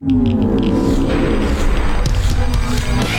Thank you.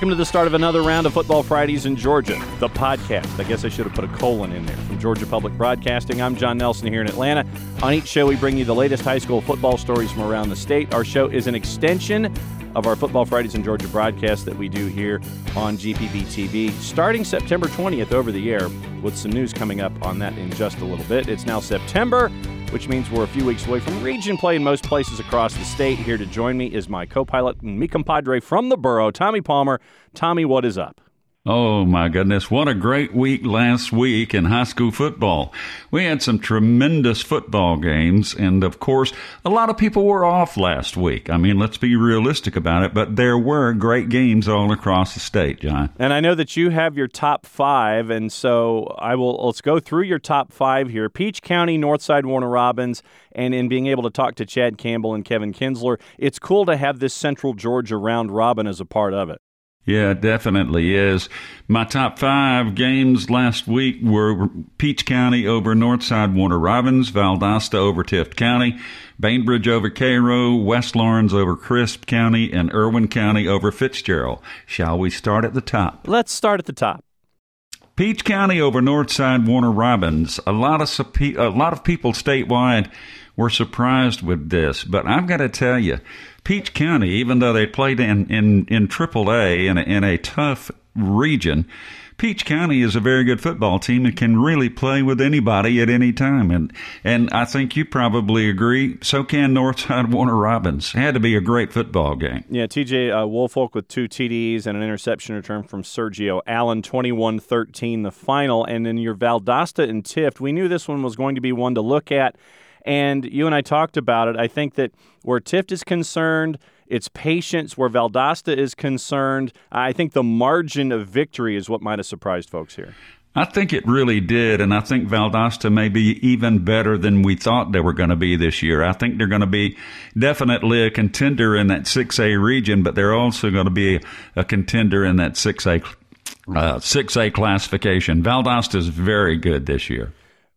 Welcome to the start of another round of Football Fridays in Georgia, the podcast. I guess I should have put a colon in there. From Georgia Public Broadcasting, I'm Jon Nelson here in Atlanta. On each show, we bring you the latest high school football stories from around the state. Our show is an extension of our Football Fridays in Georgia broadcast that we do here on GPB TV, starting September 20th over the air, with some news coming up on that in just a little bit. It's now September which means we're a few weeks away from region play in most places across the state. Here to join me is my co pilot and mi compadre from the borough, Tommy Palmer. Tommy, what is up? Oh my goodness, what a great week last week in high school football. We had some tremendous football games, and of course, a lot of people were off last week. I mean, let's be realistic about it, but there were great games all across the state, Jon. And I know that you have your top five, and so I will let's go through your top five here. Peach County, Northside Warner Robins, and in being able to talk to Chad Campbell and Kevin Kinsler, it's cool to have this Central Georgia round robin as a part of it. Yeah, it definitely is. My top five games last week were Peach County over Northside Warner Robins, Valdosta over Tift County, Bainbridge over Cairo, West Laurens over Crisp County, and Irwin County over Fitzgerald. Shall we start at the top? Let's start at the top. Peach County over Northside Warner Robins. A lot of a lot of people statewide were surprised with this, but I've got to tell you, Peach County, even though they played in in in AAA in a, in a tough region, Peach County is a very good football team and can really play with anybody at any time. And and I think you probably agree. So can Northside Warner Robins. It had to be a great football game. Yeah, TJ uh, Woolfolk with two TDs and an interception return from Sergio Allen, 21-13 the final. And in your Valdosta and Tift, we knew this one was going to be one to look at. And you and I talked about it. I think that where Tift is concerned, it's patience. Where Valdosta is concerned, I think the margin of victory is what might have surprised folks here. I think it really did, and I think Valdosta may be even better than we thought they were going to be this year. I think they're going to be definitely a contender in that 6A region, but they're also going to be a contender in that 6A uh, 6A classification. Valdosta is very good this year.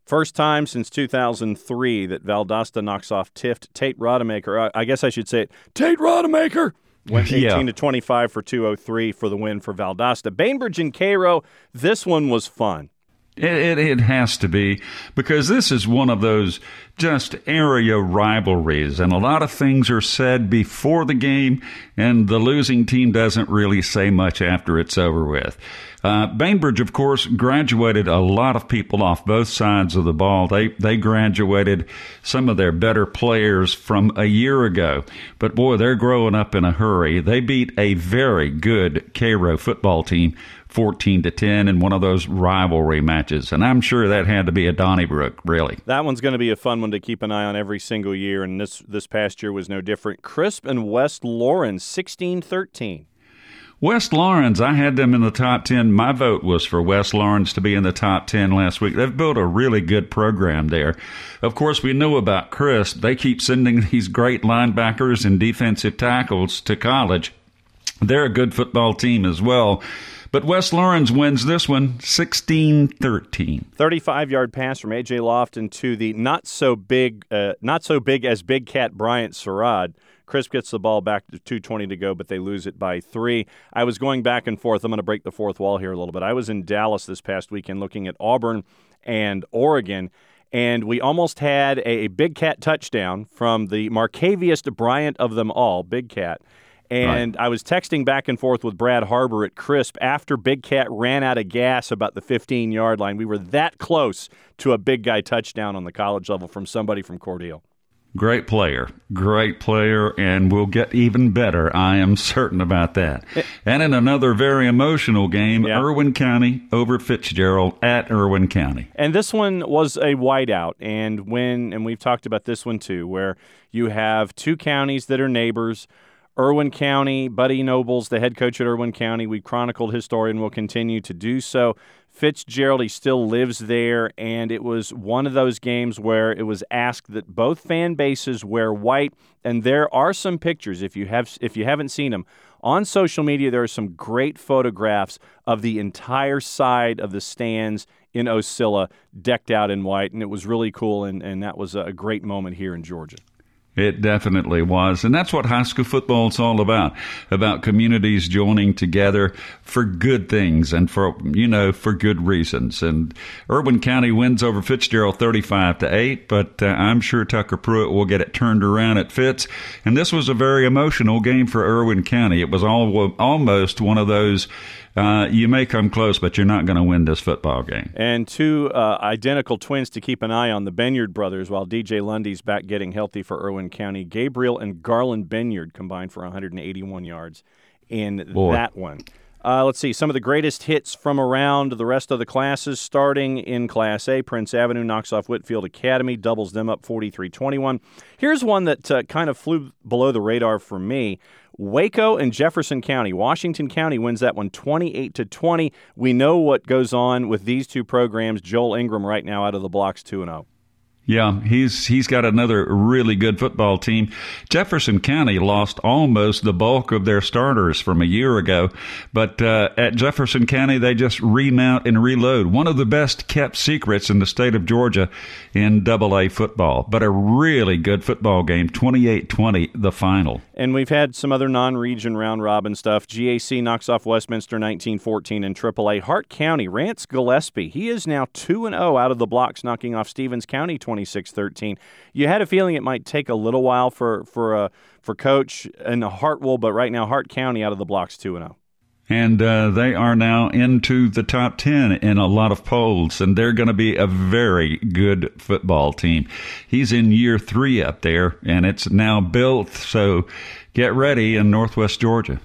First time since 2003 that Valdosta knocks off Tift. Tate Rodemaker, I guess I should say it, Tate Rodemaker went 18 yeah. to 25 for 203 for the win for Valdosta. Bainbridge and Cairo, this one was fun. It, it, it, has to be because this is one of those just area rivalries, and a lot of things are said before the game, and the losing team doesn't really say much after it's over with. Uh, Bainbridge, of course, graduated a lot of people off both sides of the ball. They they graduated some of their better players from a year ago, but boy, they're growing up in a hurry. They beat a very good Cairo football team 14 to 10 in one of those rivalry matches. And I'm sure that had to be a Donnybrook, really. That one's going to be a fun one to keep an eye on every single year. And this, this past year was no different. Crisp and West Laurens, 16 13. West Laurens, I had them in the top 10. My vote was for West Laurens to be in the top 10 last week. They've built a really good program there. Of course, we know about Crisp. They keep sending these great linebackers and defensive tackles to college. They're a good football team as well. But West Laurens wins this one 16 13. 35 yard pass from A.J. Lofton to the not so big, uh, not so big as Big Cat Bryant Sarad. Crisp gets the ball back to 220 to go, but they lose it by three. I was going back and forth. I'm going to break the fourth wall here a little bit. I was in Dallas this past weekend looking at Auburn and Oregon and we almost had a, big cat touchdown from the Marcaviest Bryant of them all, Big Cat. And right. I was texting back and forth with Brad Harber at Crisp after Big Cat ran out of gas about the 15 yard line. We were that close to a big guy touchdown on the college level from somebody from Cordele. Great player, great player, and will get even better. I am certain about that. Eh. And in another very emotional game, yeah. Irwin County over Fitzgerald at Irwin County. And this one was a whiteout. And when, and we've talked about this one too, where you have two counties that are neighbors Irwin County, Buddy Nobles, the head coach at Irwin County. We chronicled his story and will continue to do so. Fitzgerald, he still lives there, and it was one of those games where it was asked that both fan bases wear white. And there are some pictures, if you have if you haven't seen them, On social media, there are some great photographs of the entire side of the stands in Ocilla decked out in white, and it was really cool, and, and that was a great moment here in Georgia. It definitely was. And that's what high school football is all about. About communities joining together for good things and for, you know, for good reasons. And Irwin County wins over Fitzgerald 35 to 8, but uh, I'm sure Tucker Pruitt will get it turned around at Fitz. And this was a very emotional game for Irwin County. It was all, almost one of those uh, you may come close, but you're not going to win this football game. And two uh, identical twins to keep an eye on the Benyard brothers while DJ Lundy's back getting healthy for Irwin County. Gabriel and Garland Benyard combined for 181 yards in Boy. that one. Uh, let's see some of the greatest hits from around the rest of the classes. Starting in Class A, Prince Avenue knocks off Whitfield Academy, doubles them up 43 21. Here's one that uh, kind of flew below the radar for me. Waco and Jefferson County. Washington County wins that one 28 to 20. We know what goes on with these two programs. Joel Ingram right now out of the blocks 2 0. Yeah, he's he's got another really good football team. Jefferson County lost almost the bulk of their starters from a year ago, but uh, at Jefferson County they just remount and reload. One of the best kept secrets in the state of Georgia in Double A football, but a really good football game, 28-20 the final. And we've had some other non-region round robin stuff. GAC knocks off Westminster 19-14 in AAA. Hart County, Rance Gillespie, he is now 2 and 0 out of the blocks knocking off Stephens County 20 26-13. You had a feeling it might take a little while for for uh, for coach and Hartwell, but right now Hart County out of the blocks 2 and 0 and uh, they are now into the top 10 in a lot of polls, and they're going to be a very good football team. He's in year three up there, and it's now built, so get ready in Northwest Georgia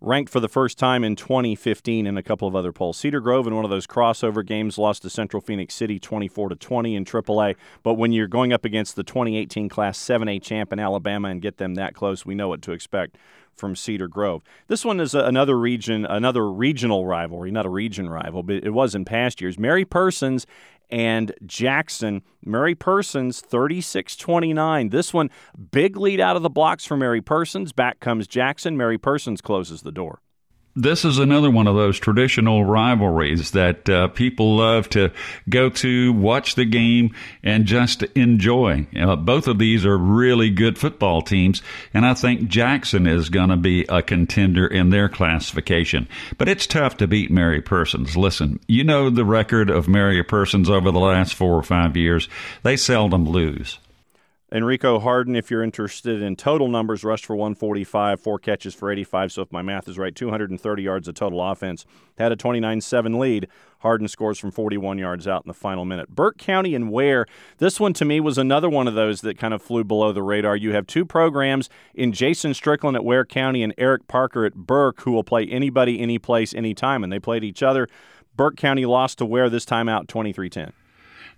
ranked for the first time in 2015 in a couple of other polls. Cedar Grove in one of those crossover games lost to Central Phoenix City 24 to 20 in AAA. But when you're going up against the 2018 Class 7A champ in Alabama and get them that close, we know what to expect from Cedar Grove. This one is another region, another regional rivalry, not a region rival, but it was in past years. Mary Persons and Jackson. Mary Persons 36 29. This one, big lead out of the blocks for Mary Persons. Back comes Jackson. Mary Persons closes the door this is another one of those traditional rivalries that uh, people love to go to, watch the game, and just enjoy. Uh, both of these are really good football teams, and I think Jackson is going to be a contender in their classification. But it's tough to beat Mary Persons. Listen, you know the record of Mary Persons over the last four or five years. They seldom lose. Enrico Harden, if you're interested in total numbers, rushed for 145, four catches for 85. So if my math is right, 230 yards of total offense. Had a 29 7 lead. Harden scores from 41 yards out in the final minute. Burke County and Ware, this one to me was another one of those that kind of flew below the radar. You have two programs in Jason Strickland at Ware County and Eric Parker at Burke who will play anybody, any place, anytime. And they played each other. Burke County lost to Ware this time out 23 10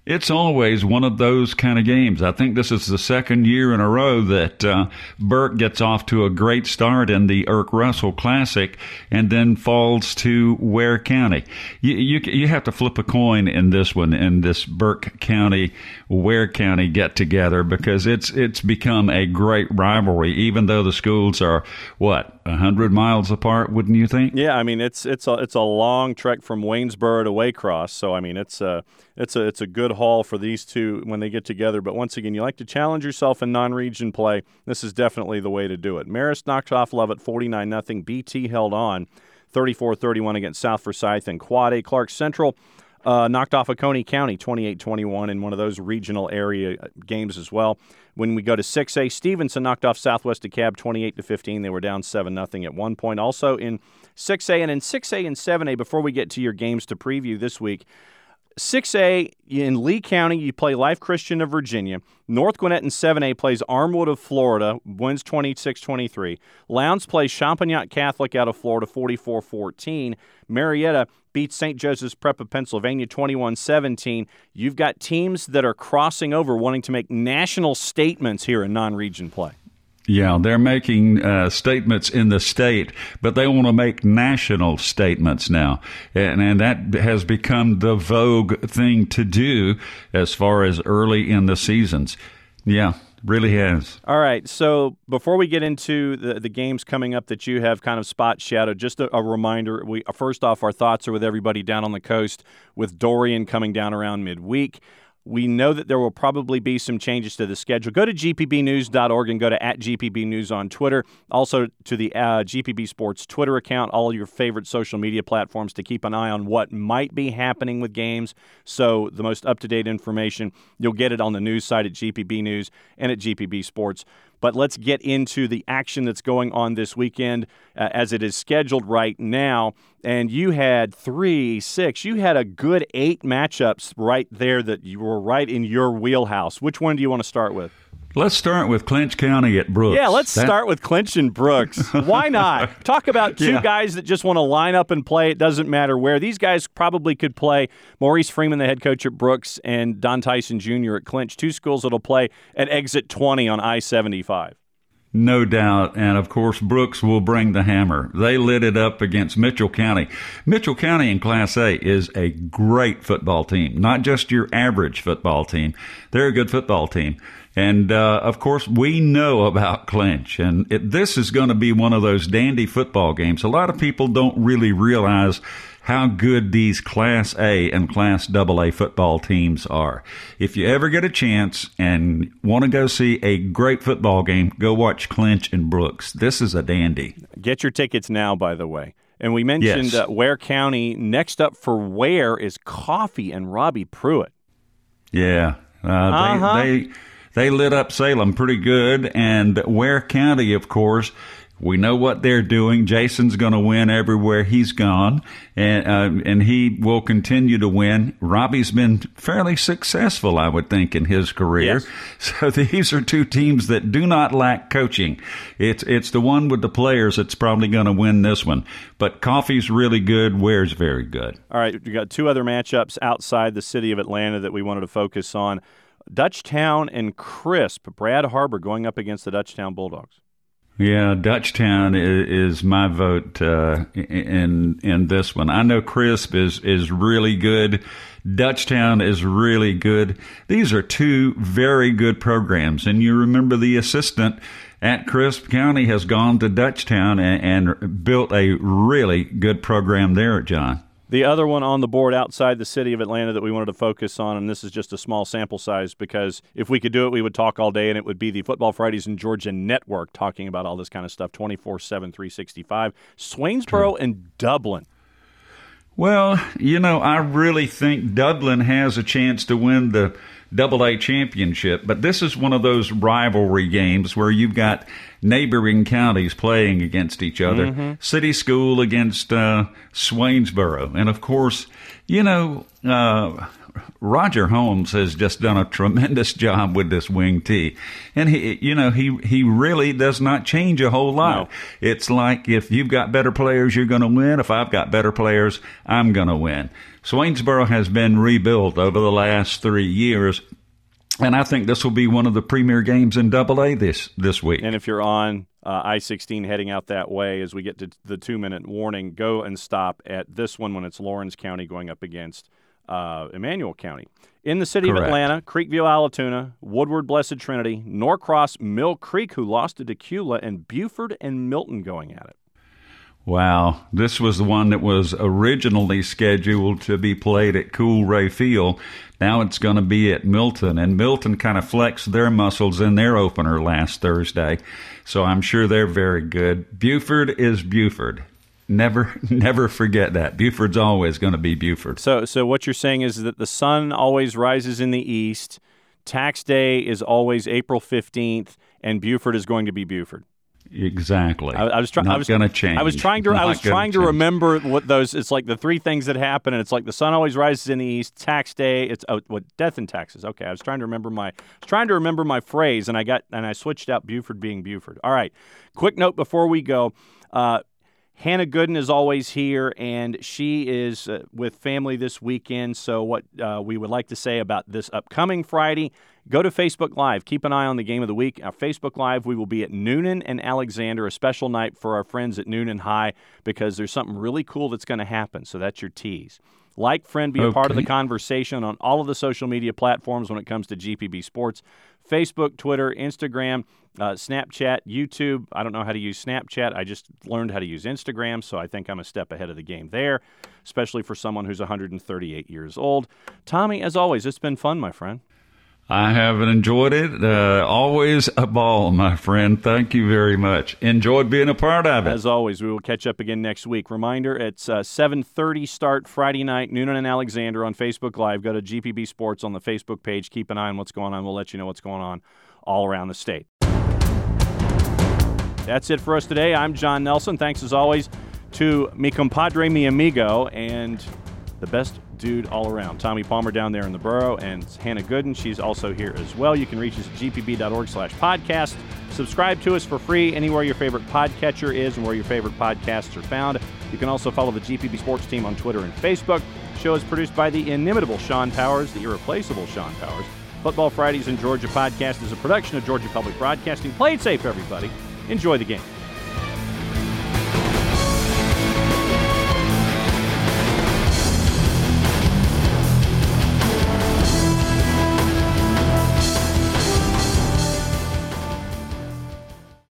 it's always one of those kind of games. I think this is the second year in a row that uh, Burke gets off to a great start in the Erk Russell Classic and then falls to Ware County. You, you, you have to flip a coin in this one, in this Burke County, Ware County get together because it's, it's become a great rivalry, even though the schools are, what, 100 miles apart, wouldn't you think? Yeah, I mean, it's, it's, a, it's a long trek from Waynesboro to Waycross. So, I mean, it's a, it's a, it's a good haul for these two when they get together. But once again, you like to challenge yourself in non-region play. This is definitely the way to do it. Marist knocked off Lovett 49 0. BT held on 34-31 against South Forsyth and Quad A. Clark Central uh, knocked off Oconee County 28-21 in one of those regional area games as well. When we go to 6A, Stephenson knocked off Southwest DeKalb 28 to 15. They were down 7 nothing at one point. Also in 6A and in 6A and 7A before we get to your games to preview this week, 6A in Lee County, you play Life Christian of Virginia. North Gwinnett in 7A plays Armwood of Florida, wins 26 23. Lowndes plays Champagnat Catholic out of Florida 44 14. Marietta beats St. Joseph's Prep of Pennsylvania 21 17. You've got teams that are crossing over, wanting to make national statements here in non region play. Yeah, they're making uh, statements in the state, but they want to make national statements now. And, and that has become the vogue thing to do as far as early in the seasons. Yeah, Really has. All right. So before we get into the, the games coming up that you have kind of spot shadowed, just a, a reminder: we first off, our thoughts are with everybody down on the coast with Dorian coming down around midweek. We know that there will probably be some changes to the schedule. Go to gpbnews.org and go to at gpbnews on Twitter. Also to the uh, GPB Sports Twitter account, all your favorite social media platforms to keep an eye on what might be happening with games. So the most up-to-date information, you'll get it on the news site at GPB News and at GPB Sports. But let's get into the action that's going on this weekend uh, as it is scheduled right now. And you had three, six, you had a good eight matchups right there that you were right in your wheelhouse. Which one do you want to start with? Let's start with Clinch County at Brooks. Yeah, let's that... start with Clinch and Brooks. Why not? Talk about two yeah. guys that just want to line up and play. It doesn't matter where. These guys probably could play. Maurice Freeman, the head coach at Brooks, and Don Tyson Jr. at Clinch. Two schools that'll play at exit 20 on I 75. No doubt. And of course, Brooks will bring the hammer. They lit it up against Mitchell County. Mitchell County in Class A is a great football team, not just your average football team. They're a good football team. And uh, of course, we know about clinch, and it, this is going to be one of those dandy football games. A lot of people don't really realize how good these Class A and Class AA football teams are. If you ever get a chance and want to go see a great football game, go watch Clinch and Brooks. This is a dandy. Get your tickets now, by the way. And we mentioned yes. uh, Ware County. Next up for Ware is Coffee and Robbie Pruitt. Yeah, uh, uh-huh. they, they they lit up Salem pretty good. And Ware County, of course, we know what they're doing. Jason's going to win everywhere he's gone, and uh, and he will continue to win. Robbie's been fairly successful, I would think, in his career. Yes. So these are two teams that do not lack coaching. It's it's the one with the players that's probably going to win this one. But Coffee's really good. Ware's very good. All right, we got two other matchups outside the city of Atlanta that we wanted to focus on. Dutchtown and Crisp. Brad Harber going up against the Dutchtown Bulldogs. Yeah, Dutchtown is, is my vote uh, in in this one. I know Crisp is is really good. Dutchtown is really good. These are two very good programs, and you remember the assistant at Crisp County has gone to Dutchtown and, and built a really good program there, Jon. The other one on the board outside the city of Atlanta that we wanted to focus on, and this is just a small sample size because if we could do it, we would talk all day, and it would be the Football Fridays in Georgia network talking about all this kind of stuff 24 7, 365. Swainsboro True. and Dublin. Well, you know, I really think Dublin has a chance to win the Double A championship, but this is one of those rivalry games where you've got neighboring counties playing against each other. Mm-hmm. City School against uh, Swainsboro, and of course, you know. Uh, Roger Holmes has just done a tremendous job with this wing tee, and he, you know, he he really does not change a whole lot. No. It's like if you've got better players, you're going to win. If I've got better players, I'm going to win. Swainsboro has been rebuilt over the last three years, and I think this will be one of the premier games in Double A this this week. And if you're on uh, I 16 heading out that way as we get to the two minute warning, go and stop at this one when it's Laurens County going up against uh, Emanuel County. In the city Correct. of Atlanta, Creekview, Allatoona, Woodward, Blessed Trinity, Norcross, Mill Creek, who lost to Dacula, and Buford and Milton going at it. Wow, this was the one that was originally scheduled to be played at Coolray Field. Now it's going to be at Milton, and Milton kind of flexed their muscles in their opener last Thursday, so I'm sure they're very good. Buford is Buford. Never, never forget that. Buford's always going to be Buford. So, so what you're saying is that the sun always rises in the east. Tax day is always April 15th, and Buford is going to be Buford. Exactly. I, I was trying. I was going to change. I was trying to. Not I was trying to change. remember what those. It's like the three things that happen, and it's like the sun always rises in the east. Tax day. It's oh, what death and taxes. Okay, I was trying to remember my. I was trying to remember my phrase, and I got and I switched out Buford being Buford. All right. Quick note before we go. Uh, Hannah Gooden is always here, and she is uh, with family this weekend. So, what uh, we would like to say about this upcoming Friday go to Facebook Live. Keep an eye on the game of the week. Our Facebook Live, we will be at Newnan and Alexander, a special night for our friends at Newnan High because there's something really cool that's going to happen. So, that's your tease. Like, friend, be a part of the conversation on all of the social media platforms when it comes to GPB Sports Facebook, Twitter, Instagram, uh, Snapchat, YouTube. I don't know how to use Snapchat. I just learned how to use Instagram, so I think I'm a step ahead of the game there, especially for someone who's 138 years old. Tommy, as always, it's been fun, my friend. I have enjoyed it. Uh, always a ball, my friend. Thank you very much. Enjoyed being a part of it. As always, we will catch up again next week. Reminder: it's uh, 7:30 start Friday night. Newnan and Alexander on Facebook Live. Go to GPB Sports on the Facebook page. Keep an eye on what's going on. We'll let you know what's going on all around the state. That's it for us today. I'm Jon Nelson. Thanks as always to mi compadre, mi amigo, and the best dude all around, Tommy Palmer down there in the borough, and Hannah Gooden. She's also here as well. You can reach us at gpb.org slash podcast. Subscribe to us for free anywhere your favorite podcatcher is and where your favorite podcasts are found. You can also follow the GPB Sports team on Twitter and Facebook. The show is produced by the inimitable Sean Powers, the irreplaceable Sean Powers. Football Fridays in Georgia podcast is a production of Georgia Public Broadcasting. Play it safe, everybody. Enjoy the game.